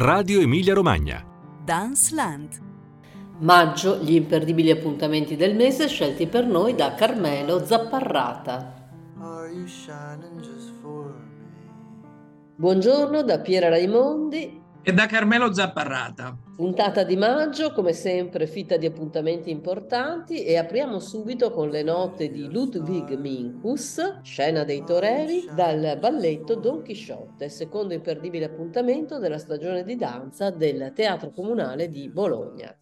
Radio Emilia Romagna. Dance Land. Maggio, gli imperdibili appuntamenti del mese scelti per noi da Carmelo Zapparrata. Buongiorno da Piera Raimondi e da Carmelo Zapparrata. Puntata di maggio, come sempre, fitta di appuntamenti importanti e apriamo subito con le note di Ludwig Minkus, scena dei toreri, dal balletto Don Chisciotte, secondo imperdibile appuntamento della stagione di danza del Teatro Comunale di Bologna.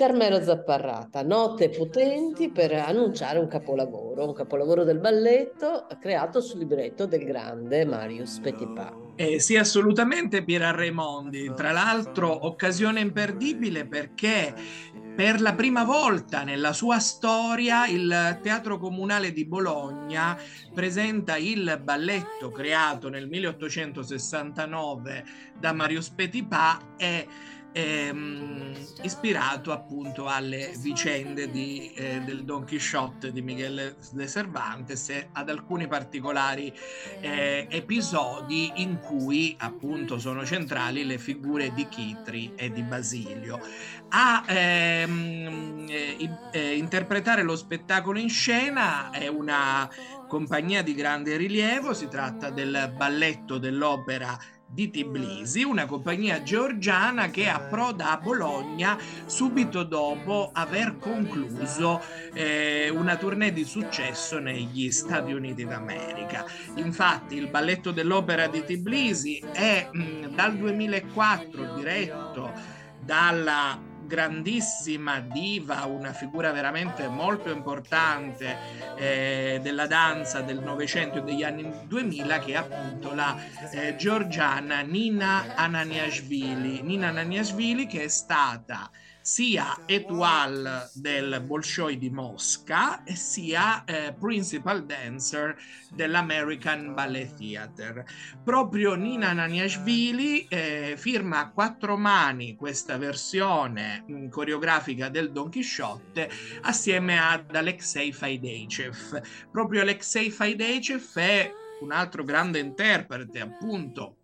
Carmelo Zapparrata, note potenti per annunciare un capolavoro, un capolavoro del balletto creato sul libretto del grande Marius Petipa. Eh, sì, assolutamente Piera Raimondi. Tra l'altro, occasione imperdibile perché per la prima volta nella sua storia il Teatro Comunale di Bologna presenta il balletto creato nel 1869 da Marius Petipa e ehm, ispirato appunto alle vicende di, eh, del Don Quixote di Miguel de Cervantes e ad alcuni particolari eh, episodi in cui appunto sono centrali le figure di Chitri e di Basilio. A ehm, eh, eh interpretare lo spettacolo in scena è una compagnia di grande rilievo, si tratta del balletto dell'opera di Tbilisi, una compagnia georgiana che approda a Bologna subito dopo aver concluso eh, una tournée di successo negli Stati Uniti d'America. Infatti il balletto dell'opera di Tbilisi è mh, dal 2004 diretto dalla grandissima diva, una figura veramente molto importante eh, della danza del Novecento e degli anni 2000 che è appunto la eh, georgiana Nina Ananiashvili. Nina Ananiashvili che è stata sia Etoile del Bolshoi di Mosca sia eh, principal dancer dell'American Ballet Theatre. Proprio Nina Naniashvili eh, firma a quattro mani questa versione mh, mm, coreografica del Don Chisciotte assieme ad Alexei Faidechev. Proprio Alexei Faidechev è un altro grande interprete appunto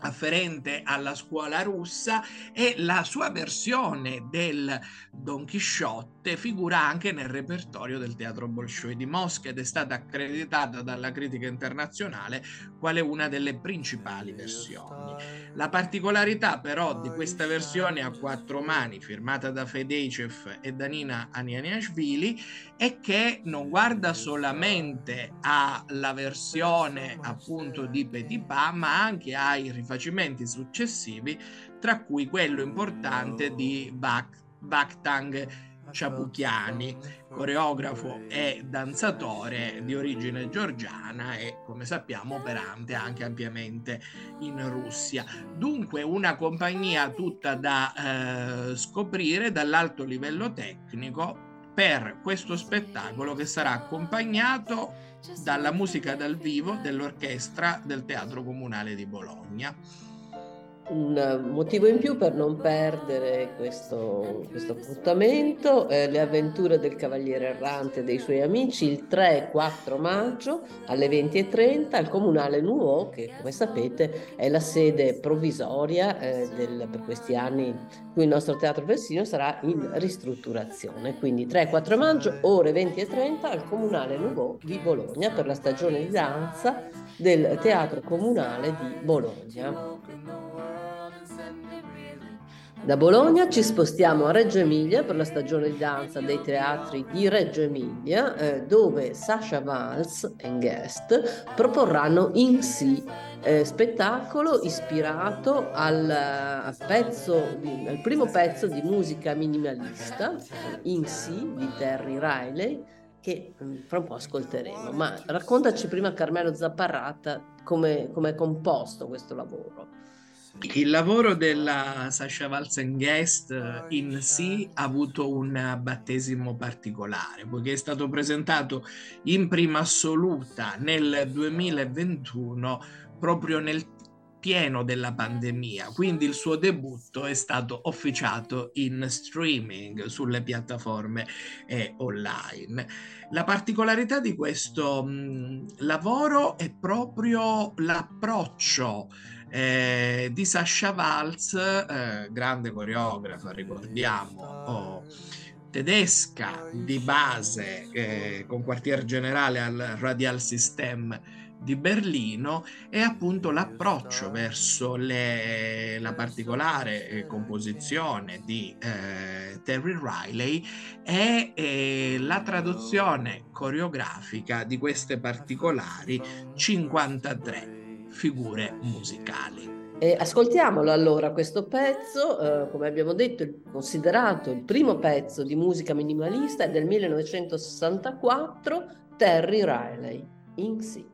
afferente alla scuola russa e la sua versione del Don Chisciotte figura anche nel repertorio del Teatro Bolshoi di Mosca ed è stata accreditata dalla critica internazionale quale una delle principali versioni. La particolarità però di questa versione a quattro mani firmata da Fedeicev e da Nina Anianiashvili è che non guarda solamente alla versione appunto di Petipa ma anche ai riferimenti rifacimenti successivi, tra cui quello importante di Vakhtang Chabukiani, coreografo e danzatore di origine georgiana e come sappiamo operante anche ampiamente in Russia. Dunque una compagnia tutta da eh, scoprire dall'alto livello tecnico per questo spettacolo che sarà accompagnato dalla musica dal vivo dell'orchestra del Teatro Comunale di Bologna un motivo in più per non perdere questo, questo appuntamento, eh, le avventure del Cavaliere Errante e dei suoi amici il 3 e 4 maggio alle 20.30 al Comunale Nuovo, che come sapete è la sede provvisoria eh, del, per questi anni cui il nostro Teatro Versino sarà in ristrutturazione. Quindi 3 e 4 maggio, ore 20.30 al Comunale Nuovo di Bologna per la stagione di danza del Teatro Comunale di Bologna. Da Bologna ci spostiamo a Reggio Emilia per la stagione di danza dei teatri di Reggio Emilia, eh, dove Sasha Valls e Guest proporranno In Si, eh, spettacolo ispirato al, al, pezzo, al primo pezzo di musica minimalista, In Si di Terry Riley, che mm, fra un po' ascolteremo. Ma raccontaci prima, Carmelo Zapparrata, come è composto questo lavoro. Il lavoro della Sasha Walzen-Guest in sì ha avuto un battesimo particolare, poiché è stato presentato in prima assoluta nel 2021 proprio nel pieno della pandemia, quindi il suo debutto è stato officiato in streaming sulle piattaforme e online. La particolarità di questo mh, lavoro è proprio l'approccio eh, di Sasha Waltz, eh, grande coreografa, ricordiamo, oh, tedesca di base, eh, con quartier generale al Radial System di Berlino e appunto l'approccio verso le, la particolare eh, composizione di eh, Terry Riley e la traduzione coreografica di queste particolari 53 figure musicali. E ascoltiamolo allora questo pezzo, eh, come abbiamo detto, considerato il primo pezzo di musica minimalista è del 1964, Terry Riley, in sì.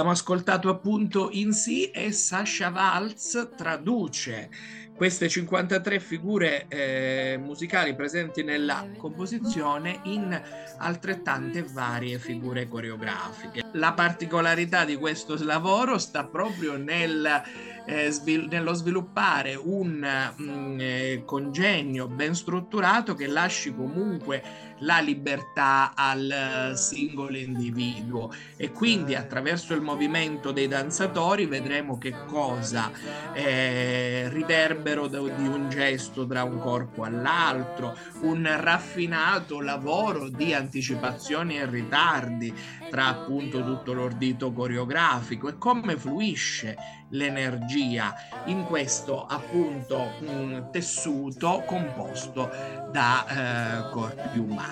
Abbiamo ascoltato appunto in sì e Sasha Waltz traduce queste 53 figure eh, musicali presenti nella composizione in altrettante varie figure coreografiche. La particolarità di questo lavoro sta proprio nel, eh, svil- nello sviluppare un mh, mm, eh, congegno ben strutturato che lasci comunque la libertà al singolo individuo e quindi attraverso il movimento dei danzatori vedremo che cosa eh, riverbero di un gesto tra un corpo all'altro, un raffinato lavoro di anticipazioni e ritardi tra appunto tutto l'ordito coreografico e come fluisce l'energia in questo appunto tessuto composto da eh, corpi umani.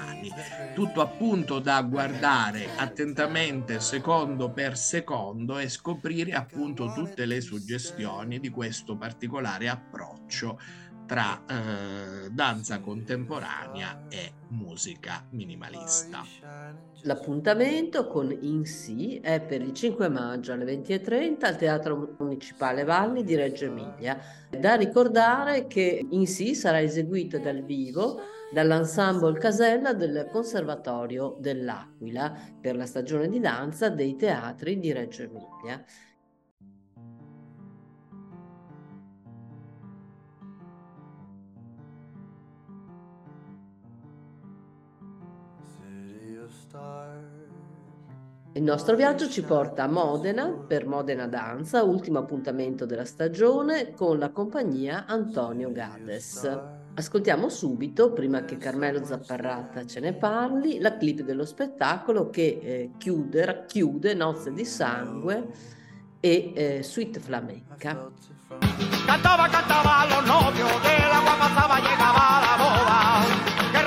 Tutto appunto da guardare attentamente secondo per secondo e scoprire appunto tutte le suggestioni di questo particolare approccio tra eh, danza contemporanea e musica minimalista. L'appuntamento con In Si è per il 5 maggio alle 20.30 al Teatro Municipale Valli di Reggio Emilia. Da ricordare che In Si sarà eseguito dal vivo dall'ensemble Casella del Conservatorio dell'Aquila per la stagione di danza dei teatri di Reggio Emilia. Il nostro viaggio ci porta a Modena per Modena Danza, ultimo appuntamento della stagione con la compagnia Antonio Gades. Ascoltiamo subito, prima che Carmelo Zapparrata ce ne parli, la clip dello spettacolo che eh, chiude, racchiude Nozze di sangue e eh, Suite Flamenca. Cantava, cantava lo novio della guapa stava llegaba la boda,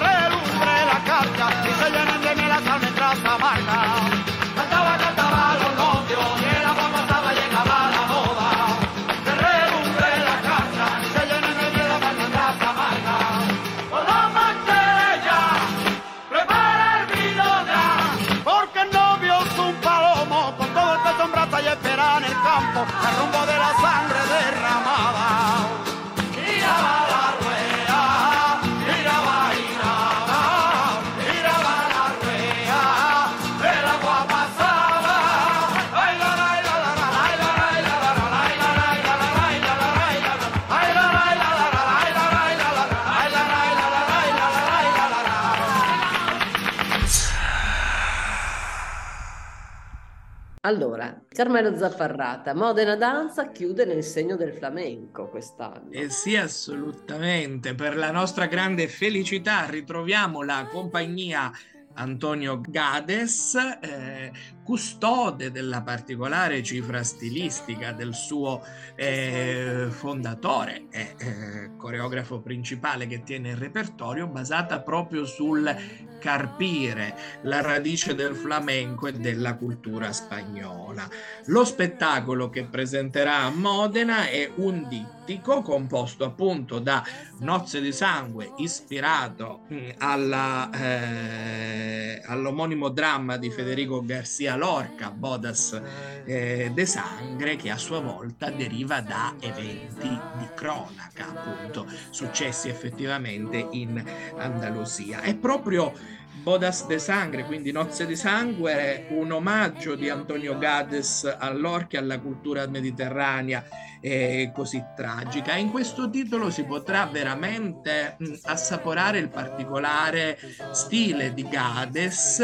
Allora, Carmelo Zaffarrata, Modena Danza chiude nel segno del flamenco quest'anno. Eh sì, assolutamente. Per la nostra grande felicità ritroviamo la compagnia Antonio Gades, eh, custode della particolare cifra stilistica del suo eh, fondatore e eh, coreografo principale che tiene il repertorio, basata proprio sul carpire la radice del flamenco e della cultura spagnola. Lo spettacolo che presenterà a Modena è un dittico composto appunto da Nozze di Sangue, ispirato mh, alla, eh, all'omonimo dramma di Federico Garcia Lorca, Bodas eh, de Sangre, che a sua volta deriva da eventi di cronaca, appunto, successi effettivamente in Andalusia. È proprio Bodas de Sangre, quindi Nozze di Sangue, un omaggio di Antonio Gades all'orchia, alla cultura mediterranea eh, così tragica. In questo titolo si potrà veramente mh, assaporare il particolare stile di Gades,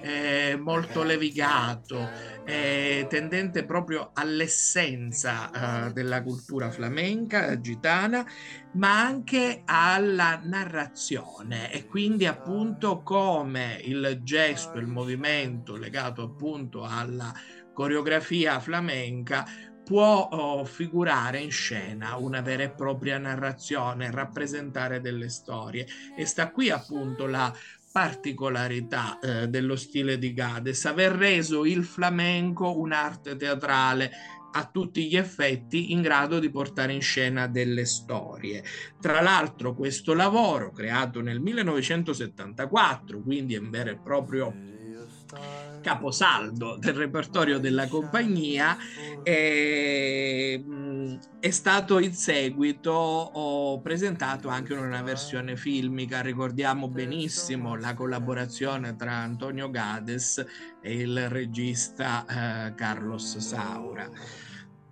eh, molto levigato, eh, tendente proprio all'essenza eh, della cultura flamenca, gitana, ma anche alla narrazione e quindi appunto come il gesto, il movimento legato appunto alla coreografia flamenca può oh, figurare in scena una vera e propria narrazione, rappresentare delle storie. E sta qui appunto la particolarità eh, dello stile di Gades, aver reso il flamenco un'arte teatrale a tutti gli effetti in grado di portare in scena delle storie. Tra l'altro questo lavoro, creato nel 1974, quindi è un vero e proprio caposaldo del repertorio della compagnia e, è stato in seguito. Presentato anche una versione filmica ricordiamo benissimo la collaborazione tra Antonio Gades e il regista eh, Carlos Saura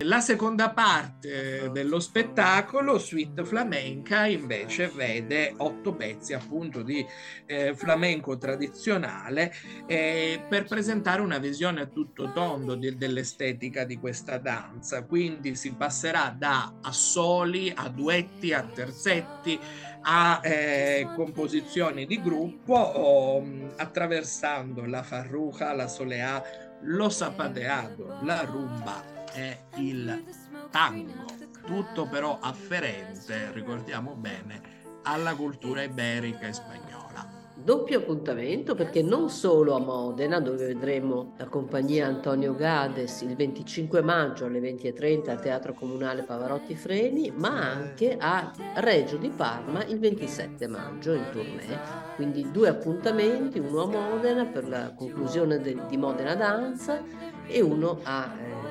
la seconda parte dello spettacolo, Suite Flamenca, invece vede otto pezzi appunto di eh, flamenco tradizionale eh, per presentare una visione a tutto tondo di, dell'estetica di questa danza. Quindi si passerà da assoli a duetti, a terzetti, a eh, composizioni di gruppo, o, attraversando la farruca, la soleá, lo zapateado, la rumba è il tango, tutto però afferente, ricordiamo bene, alla cultura iberica e spagnola. Doppio appuntamento perché non solo a Modena, dove vedremo la compagnia Antonio Gades il 25 maggio alle 20.30 al Teatro Comunale Pavarotti Freni, ma anche a Reggio di Parma il 27 maggio in tournée. Quindi due appuntamenti, uno a Modena per la conclusione de- di Modena Danza e uno a eh,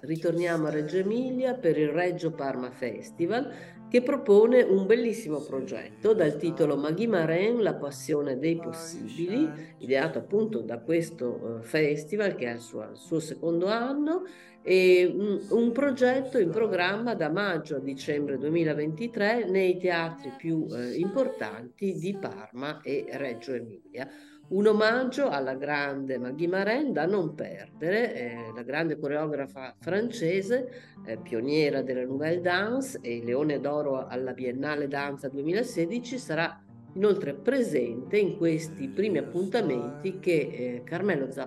Ritorniamo a Reggio Emilia per il Reggio Parma Festival che propone un bellissimo progetto dal titolo Maghi Marin, la passione dei possibili, ideato appunto da questo uh, festival che è il suo, il suo secondo anno, e un, un, progetto in programma da maggio a dicembre 2023 nei teatri più uh, importanti di Parma e Reggio Emilia. Un omaggio alla grande Maggie Marin da non perdere, eh, la grande coreografa francese, eh, pioniera della Nouvelle Dance e Leone d'Oro alla Biennale Danza 2016, sarà inoltre presente in questi primi appuntamenti che eh, Carmelo ci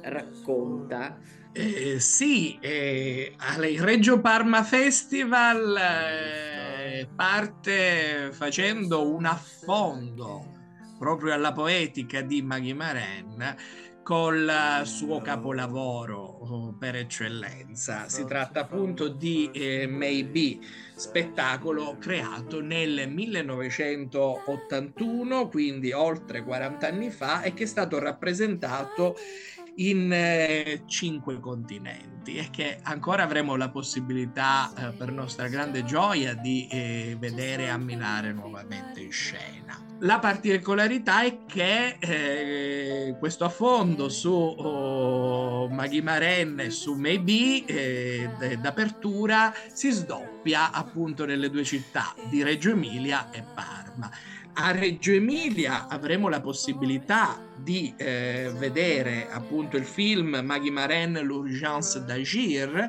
racconta. Eh, sì, eh, al Reggio Parma Festival eh, parte facendo un affondo proprio alla poetica di Maghi Maren col suo capolavoro oh, per eccellenza. Si tratta appunto di eh, Maybe, spettacolo creato nel 1981, quindi oltre 40 anni fa, e che è stato rappresentato in eh, cinque continenti e che ancora avremo la possibilità, eh, per nostra grande gioia, di eh, vedere ammirare nuovamente in scena. La particolarità è che eh, questo affondo su oh, Maghi Maren e su Maybe eh, d'apertura si sdoppia appunto nelle due città di Reggio Emilia e Parma a Reggio Emilia avremo la possibilità di eh, vedere appunto il film Maggie Maren L'urgence d'agir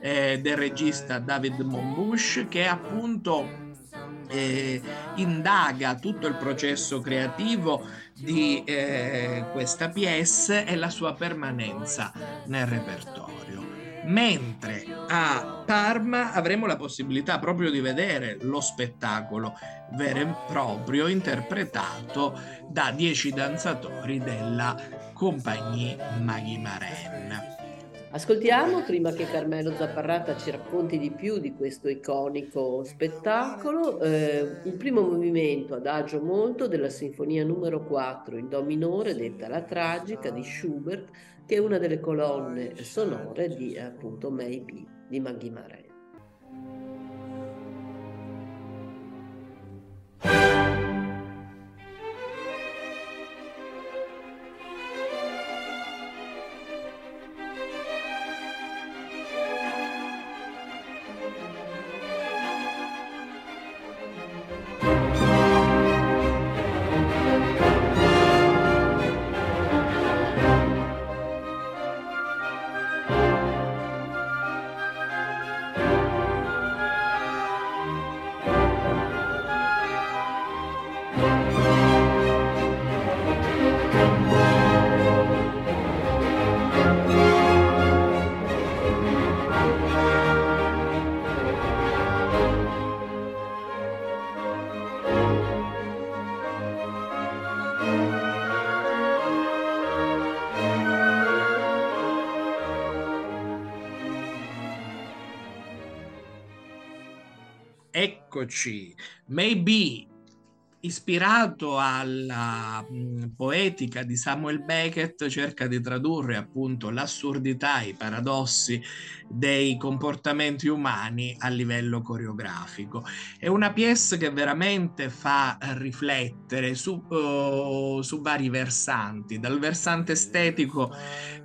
eh, del regista David Monbush che appunto eh, indaga tutto il processo creativo di eh, questa pièce e la sua permanenza nel repertorio mentre a Parma avremo la possibilità proprio di vedere lo spettacolo vero e proprio interpretato da dieci danzatori della compagnia Maghi. Ascoltiamo prima che Carmelo Zapparrata ci racconti di più di questo iconico spettacolo eh, il primo movimento adagio molto della sinfonia numero 4 in do minore detta la tragica di Schubert che è una delle colonne sonore di appunto Maybe di Maggie Mare. Eccoci, maybe ispirato alla poetica di Samuel Beckett, cerca di tradurre appunto l'assurdità, i paradossi dei comportamenti umani a livello coreografico. È una pièce che veramente fa riflettere su, uh, su vari versanti. Dal versante estetico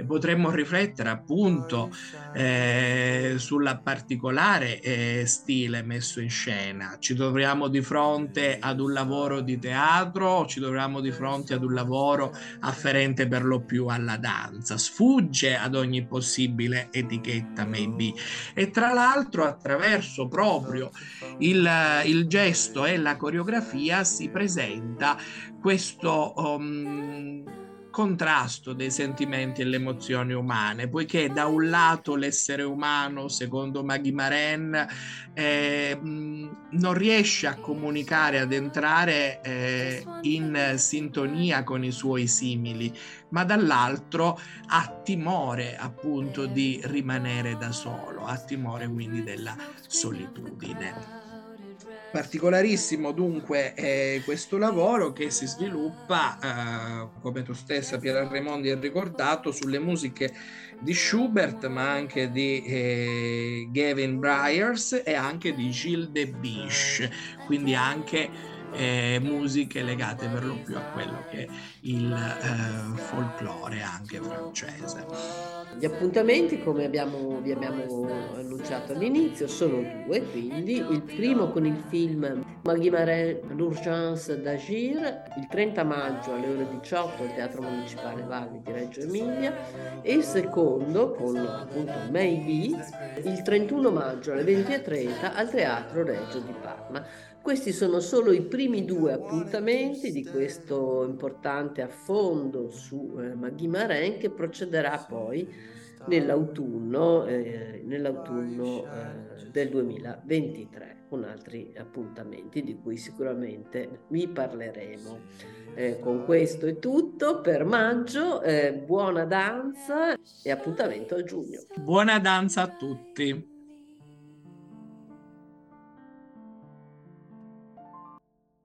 potremmo riflettere appunto eh, sulla particolare eh, stile messo in scena. Ci troviamo di fronte ad un lavoro di teatro ci troviamo di fronte ad un lavoro afferente per lo più alla danza. Sfugge ad ogni possibile etichetta maybe. E tra l'altro attraverso proprio il, il gesto e la coreografia si presenta questo... Um, contrasto dei sentimenti e le emozioni umane, poiché da un lato l'essere umano, secondo Maghi Maren, eh, non riesce a comunicare, ad entrare eh, in sintonia con i suoi simili, ma dall'altro ha timore appunto di rimanere da solo, ha timore quindi della solitudine. Particolarissimo dunque è questo lavoro che si sviluppa, eh, come tu stessa Piera Raimondi hai ricordato, sulle musiche di Schubert ma anche di eh, Gavin Bryars e anche di Gilles de Biche, quindi anche eh, musiche legate per lo più a quello che è il eh, folklore anche francese. Gli appuntamenti, come abbiamo, vi abbiamo annunciato all'inizio, sono due, quindi il primo con il film Marin, L'urgence d'agir, il 30 maggio alle ore 18 al Teatro Municipale Valli di Reggio Emilia e il secondo con appunto Maybe il 31 maggio alle 20.30 al Teatro Reggio di Parma. Questi sono solo i primi due appuntamenti di questo importante affondo su eh, Maghi Marin che procederà poi nell'autunno, eh, nell'autunno eh, del 2023 con altri appuntamenti di cui sicuramente vi parleremo. Eh, con questo è tutto per maggio, eh, buona danza e appuntamento a giugno. Buona danza a tutti.